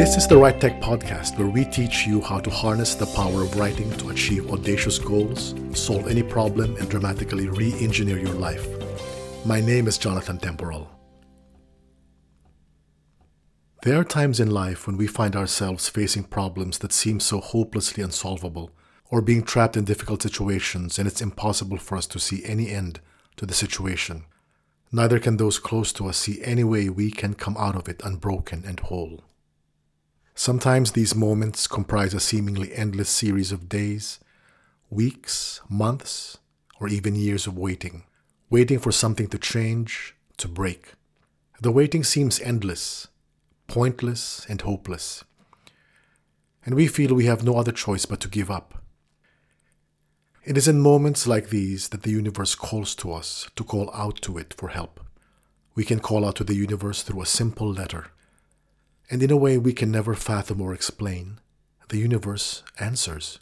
This is the Right Tech Podcast, where we teach you how to harness the power of writing to achieve audacious goals, solve any problem, and dramatically re engineer your life. My name is Jonathan Temporal. There are times in life when we find ourselves facing problems that seem so hopelessly unsolvable, or being trapped in difficult situations, and it's impossible for us to see any end to the situation. Neither can those close to us see any way we can come out of it unbroken and whole. Sometimes these moments comprise a seemingly endless series of days, weeks, months, or even years of waiting, waiting for something to change, to break. The waiting seems endless, pointless, and hopeless. And we feel we have no other choice but to give up. It is in moments like these that the universe calls to us to call out to it for help. We can call out to the universe through a simple letter and in a way we can never fathom or explain, the universe answers.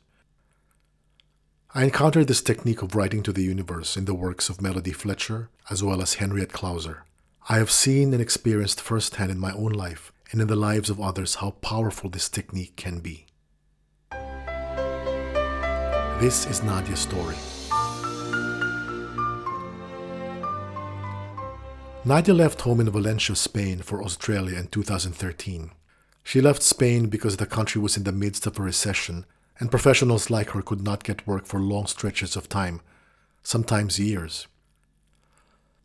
I encountered this technique of writing to the universe in the works of Melody Fletcher as well as Henriette Klauser. I have seen and experienced firsthand in my own life and in the lives of others how powerful this technique can be. This is Nadia's story. Nadia left home in Valencia, Spain for Australia in 2013. She left Spain because the country was in the midst of a recession and professionals like her could not get work for long stretches of time, sometimes years.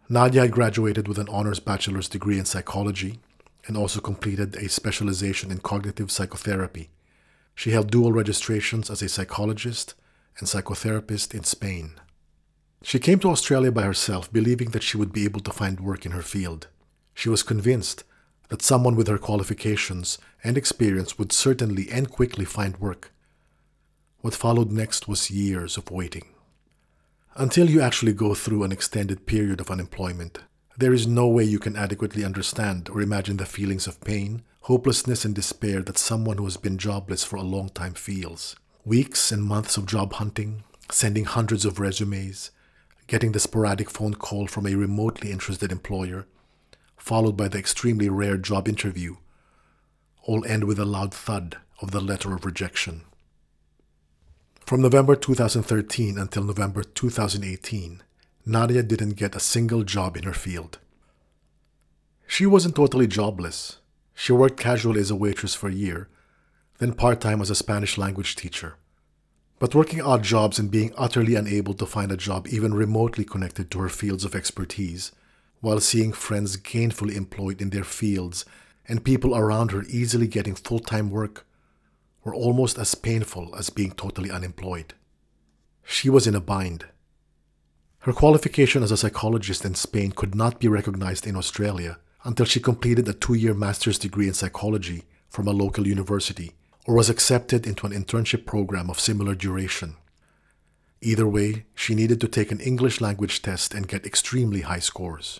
Nadia had graduated with an honors bachelor's degree in psychology and also completed a specialization in cognitive psychotherapy. She held dual registrations as a psychologist and psychotherapist in Spain. She came to Australia by herself, believing that she would be able to find work in her field. She was convinced that someone with her qualifications and experience would certainly and quickly find work. What followed next was years of waiting. Until you actually go through an extended period of unemployment, there is no way you can adequately understand or imagine the feelings of pain, hopelessness, and despair that someone who has been jobless for a long time feels. Weeks and months of job hunting, sending hundreds of resumes, getting the sporadic phone call from a remotely interested employer, followed by the extremely rare job interview, all end with a loud thud of the letter of rejection. From November 2013 until November 2018, Nadia didn't get a single job in her field. She wasn't totally jobless. She worked casually as a waitress for a year, then part time as a Spanish language teacher. But working odd jobs and being utterly unable to find a job even remotely connected to her fields of expertise, while seeing friends gainfully employed in their fields and people around her easily getting full time work, were almost as painful as being totally unemployed. She was in a bind. Her qualification as a psychologist in Spain could not be recognized in Australia until she completed a two year master's degree in psychology from a local university or was accepted into an internship program of similar duration. Either way, she needed to take an English language test and get extremely high scores.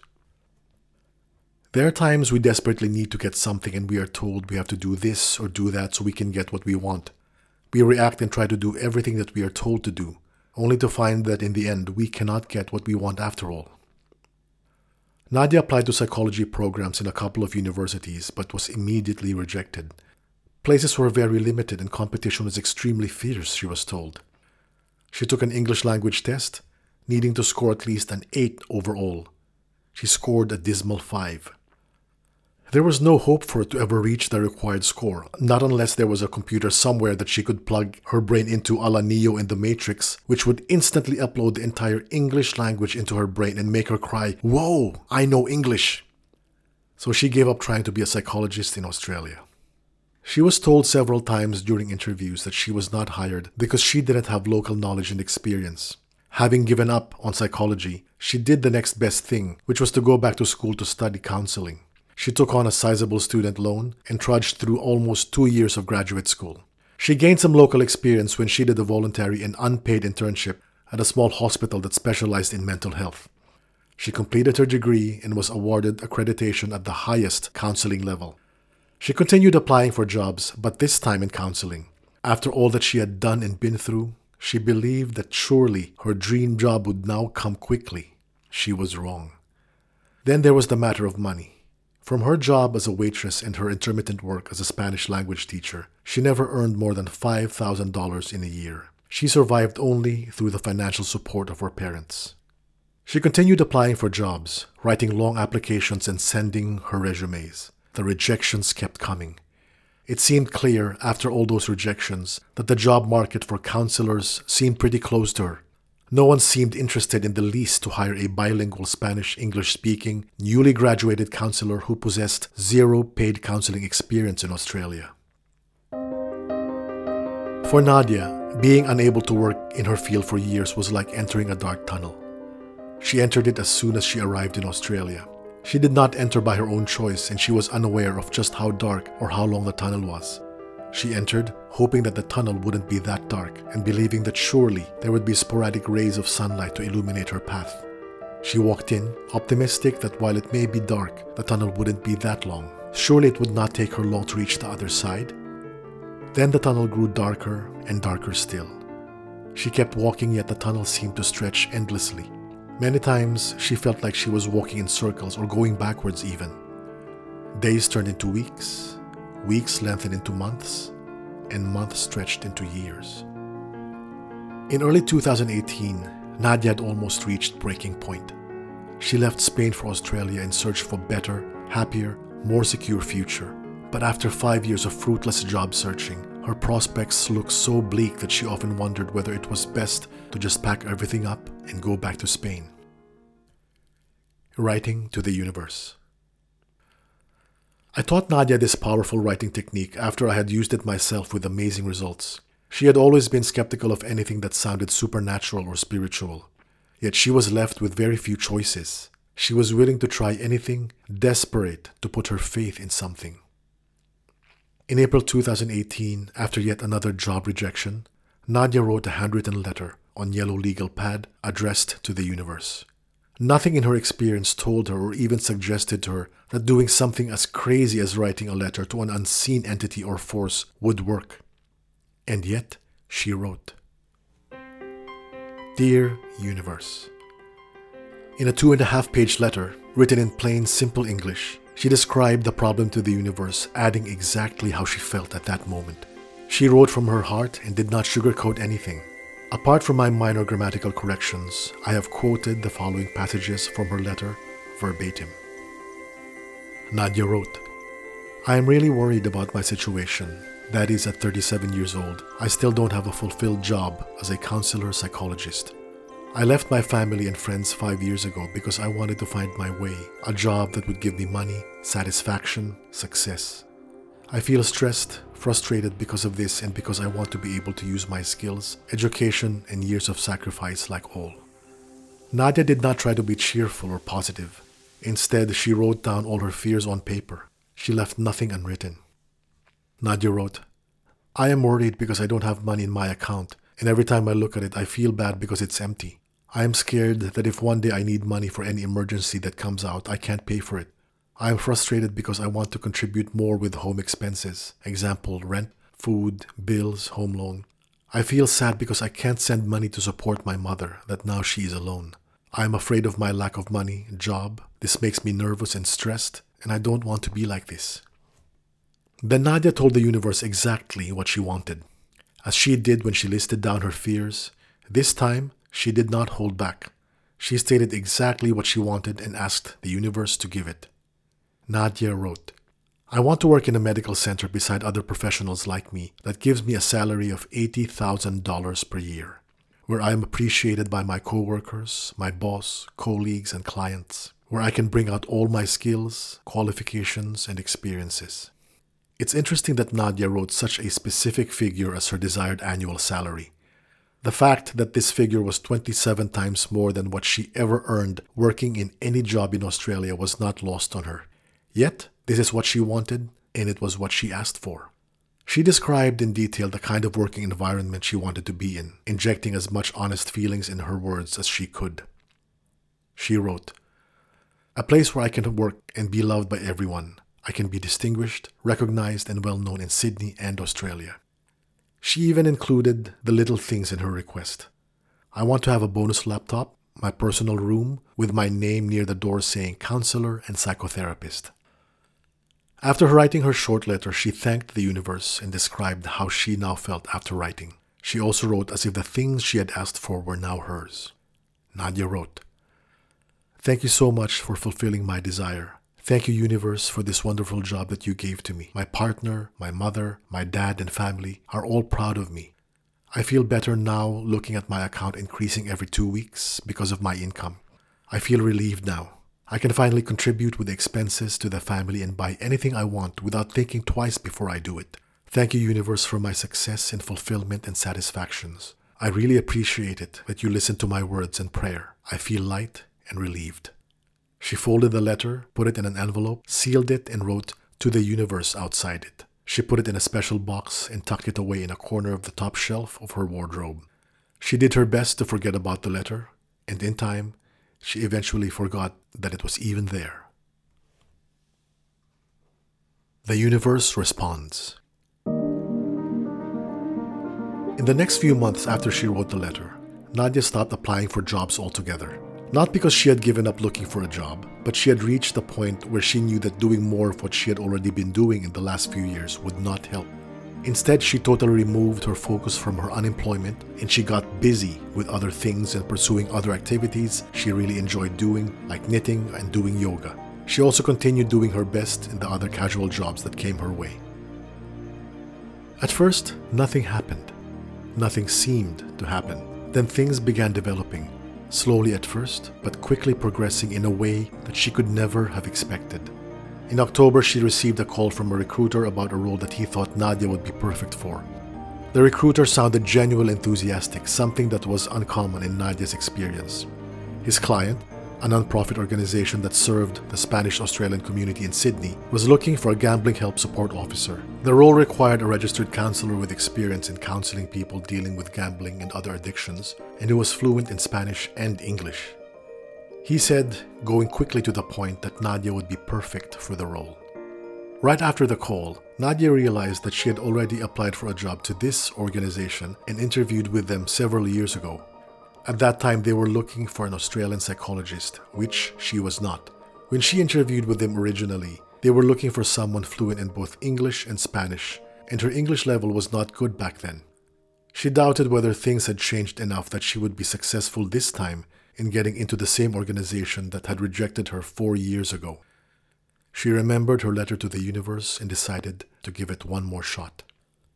There are times we desperately need to get something and we are told we have to do this or do that so we can get what we want. We react and try to do everything that we are told to do, only to find that in the end we cannot get what we want after all. Nadia applied to psychology programs in a couple of universities but was immediately rejected Places were very limited and competition was extremely fierce, she was told. She took an English language test, needing to score at least an 8 overall. She scored a dismal 5. There was no hope for her to ever reach the required score, not unless there was a computer somewhere that she could plug her brain into a la Neo in the Matrix, which would instantly upload the entire English language into her brain and make her cry, Whoa, I know English! So she gave up trying to be a psychologist in Australia. She was told several times during interviews that she was not hired because she didn't have local knowledge and experience. Having given up on psychology, she did the next best thing, which was to go back to school to study counseling. She took on a sizable student loan and trudged through almost two years of graduate school. She gained some local experience when she did a voluntary and unpaid internship at a small hospital that specialized in mental health. She completed her degree and was awarded accreditation at the highest counseling level. She continued applying for jobs, but this time in counseling. After all that she had done and been through, she believed that surely her dream job would now come quickly. She was wrong. Then there was the matter of money. From her job as a waitress and her intermittent work as a Spanish language teacher, she never earned more than $5,000 in a year. She survived only through the financial support of her parents. She continued applying for jobs, writing long applications and sending her resumes. The rejections kept coming. It seemed clear after all those rejections that the job market for counselors seemed pretty close to her. No one seemed interested in the least to hire a bilingual Spanish English speaking, newly graduated counselor who possessed zero paid counseling experience in Australia. For Nadia, being unable to work in her field for years was like entering a dark tunnel. She entered it as soon as she arrived in Australia. She did not enter by her own choice and she was unaware of just how dark or how long the tunnel was. She entered, hoping that the tunnel wouldn't be that dark, and believing that surely there would be sporadic rays of sunlight to illuminate her path. She walked in, optimistic that while it may be dark, the tunnel wouldn't be that long. Surely it would not take her long to reach the other side. Then the tunnel grew darker and darker still. She kept walking, yet the tunnel seemed to stretch endlessly. Many times she felt like she was walking in circles or going backwards, even. Days turned into weeks, Weeks lengthened into months, and months stretched into years. In early 2018, Nadia had almost reached breaking point. She left Spain for Australia in search for a better, happier, more secure future. But after five years of fruitless job searching, her prospects looked so bleak that she often wondered whether it was best to just pack everything up and go back to Spain. Writing to the Universe I taught Nadia this powerful writing technique after I had used it myself with amazing results. She had always been skeptical of anything that sounded supernatural or spiritual. Yet she was left with very few choices. She was willing to try anything, desperate to put her faith in something. In April 2018, after yet another job rejection, Nadia wrote a handwritten letter on yellow legal pad addressed to the universe. Nothing in her experience told her or even suggested to her that doing something as crazy as writing a letter to an unseen entity or force would work. And yet, she wrote Dear Universe, in a two and a half page letter, written in plain, simple English, she described the problem to the universe, adding exactly how she felt at that moment. She wrote from her heart and did not sugarcoat anything. Apart from my minor grammatical corrections, I have quoted the following passages from her letter verbatim. Nadia wrote, I am really worried about my situation. That is, at 37 years old, I still don't have a fulfilled job as a counselor psychologist. I left my family and friends five years ago because I wanted to find my way, a job that would give me money, satisfaction, success. I feel stressed, frustrated because of this, and because I want to be able to use my skills, education, and years of sacrifice like all. Nadia did not try to be cheerful or positive. Instead, she wrote down all her fears on paper. She left nothing unwritten. Nadia wrote, I am worried because I don't have money in my account, and every time I look at it, I feel bad because it's empty. I am scared that if one day I need money for any emergency that comes out, I can't pay for it. I am frustrated because I want to contribute more with home expenses, example, rent, food, bills, home loan. I feel sad because I can't send money to support my mother, that now she is alone. I am afraid of my lack of money, job. This makes me nervous and stressed, and I don't want to be like this. Then Nadia told the universe exactly what she wanted. As she did when she listed down her fears, this time she did not hold back. She stated exactly what she wanted and asked the universe to give it. Nadia wrote, I want to work in a medical center beside other professionals like me that gives me a salary of $80,000 per year, where I am appreciated by my coworkers, my boss, colleagues, and clients, where I can bring out all my skills, qualifications, and experiences. It's interesting that Nadia wrote such a specific figure as her desired annual salary. The fact that this figure was 27 times more than what she ever earned working in any job in Australia was not lost on her. Yet, this is what she wanted, and it was what she asked for. She described in detail the kind of working environment she wanted to be in, injecting as much honest feelings in her words as she could. She wrote, A place where I can work and be loved by everyone. I can be distinguished, recognized, and well known in Sydney and Australia. She even included the little things in her request. I want to have a bonus laptop, my personal room, with my name near the door saying counselor and psychotherapist. After writing her short letter, she thanked the universe and described how she now felt after writing. She also wrote as if the things she had asked for were now hers. Nadia wrote, Thank you so much for fulfilling my desire. Thank you, universe, for this wonderful job that you gave to me. My partner, my mother, my dad, and family are all proud of me. I feel better now looking at my account increasing every two weeks because of my income. I feel relieved now. I can finally contribute with expenses to the family and buy anything I want without thinking twice before I do it. Thank you, universe, for my success and fulfillment and satisfactions. I really appreciate it that you listen to my words and prayer. I feel light and relieved. She folded the letter, put it in an envelope, sealed it, and wrote, To the universe outside it. She put it in a special box and tucked it away in a corner of the top shelf of her wardrobe. She did her best to forget about the letter, and in time, she eventually forgot that it was even there. The universe responds. In the next few months after she wrote the letter, Nadia stopped applying for jobs altogether. Not because she had given up looking for a job, but she had reached the point where she knew that doing more of what she had already been doing in the last few years would not help. Instead, she totally removed her focus from her unemployment and she got busy with other things and pursuing other activities she really enjoyed doing, like knitting and doing yoga. She also continued doing her best in the other casual jobs that came her way. At first, nothing happened. Nothing seemed to happen. Then things began developing slowly at first, but quickly progressing in a way that she could never have expected. In October, she received a call from a recruiter about a role that he thought Nadia would be perfect for. The recruiter sounded genuinely enthusiastic, something that was uncommon in Nadia's experience. His client, a nonprofit organization that served the Spanish Australian community in Sydney, was looking for a gambling help support officer. The role required a registered counselor with experience in counseling people dealing with gambling and other addictions, and who was fluent in Spanish and English. He said, going quickly to the point, that Nadia would be perfect for the role. Right after the call, Nadia realized that she had already applied for a job to this organization and interviewed with them several years ago. At that time, they were looking for an Australian psychologist, which she was not. When she interviewed with them originally, they were looking for someone fluent in both English and Spanish, and her English level was not good back then. She doubted whether things had changed enough that she would be successful this time in getting into the same organization that had rejected her four years ago. She remembered her letter to the universe and decided to give it one more shot.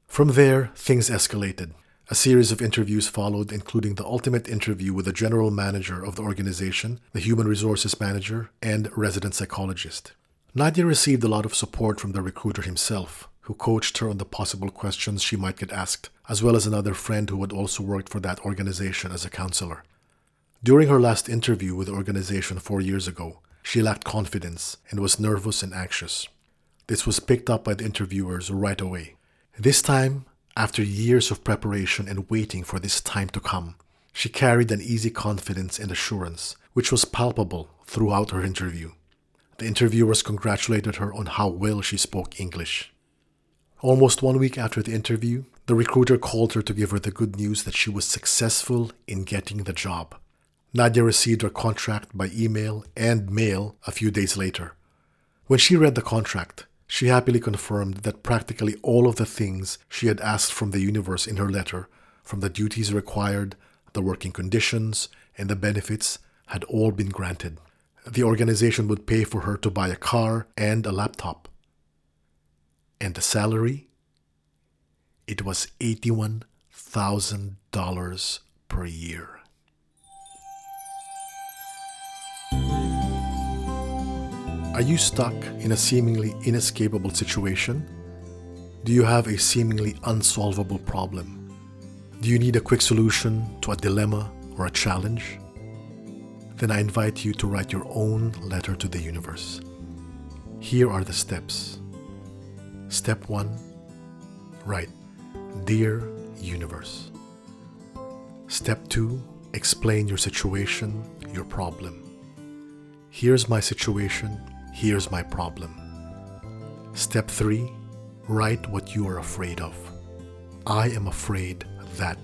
From there, things escalated. A series of interviews followed, including the ultimate interview with the general manager of the organization, the human resources manager, and resident psychologist. Nadia received a lot of support from the recruiter himself, who coached her on the possible questions she might get asked, as well as another friend who had also worked for that organization as a counselor. During her last interview with the organization four years ago, she lacked confidence and was nervous and anxious. This was picked up by the interviewers right away. This time, after years of preparation and waiting for this time to come, she carried an easy confidence and assurance, which was palpable throughout her interview. The interviewers congratulated her on how well she spoke English. Almost one week after the interview, the recruiter called her to give her the good news that she was successful in getting the job. Nadia received her contract by email and mail a few days later. When she read the contract, she happily confirmed that practically all of the things she had asked from the universe in her letter, from the duties required, the working conditions, and the benefits, had all been granted. The organization would pay for her to buy a car and a laptop. And the salary? It was $81,000 per year. Are you stuck in a seemingly inescapable situation? Do you have a seemingly unsolvable problem? Do you need a quick solution to a dilemma or a challenge? Then I invite you to write your own letter to the universe. Here are the steps. Step 1 Write, Dear Universe. Step 2 Explain your situation, your problem. Here's my situation Here's my problem. Step 3 Write what you are afraid of. I am afraid that.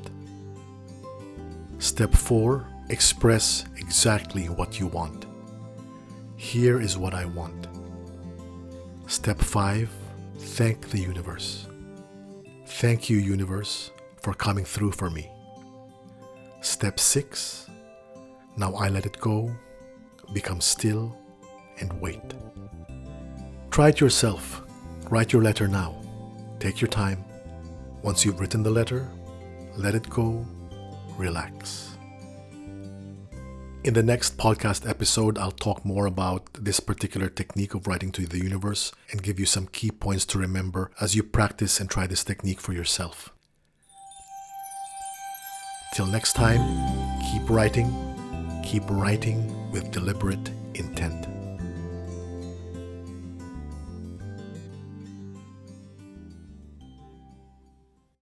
Step 4 Express exactly what you want. Here is what I want. Step 5 Thank the universe. Thank you, universe, for coming through for me. Step 6 Now I let it go, become still, and wait. Try it yourself. Write your letter now. Take your time. Once you've written the letter, let it go, relax. In the next podcast episode, I'll talk more about this particular technique of writing to the universe and give you some key points to remember as you practice and try this technique for yourself. Till next time, keep writing, keep writing with deliberate intent.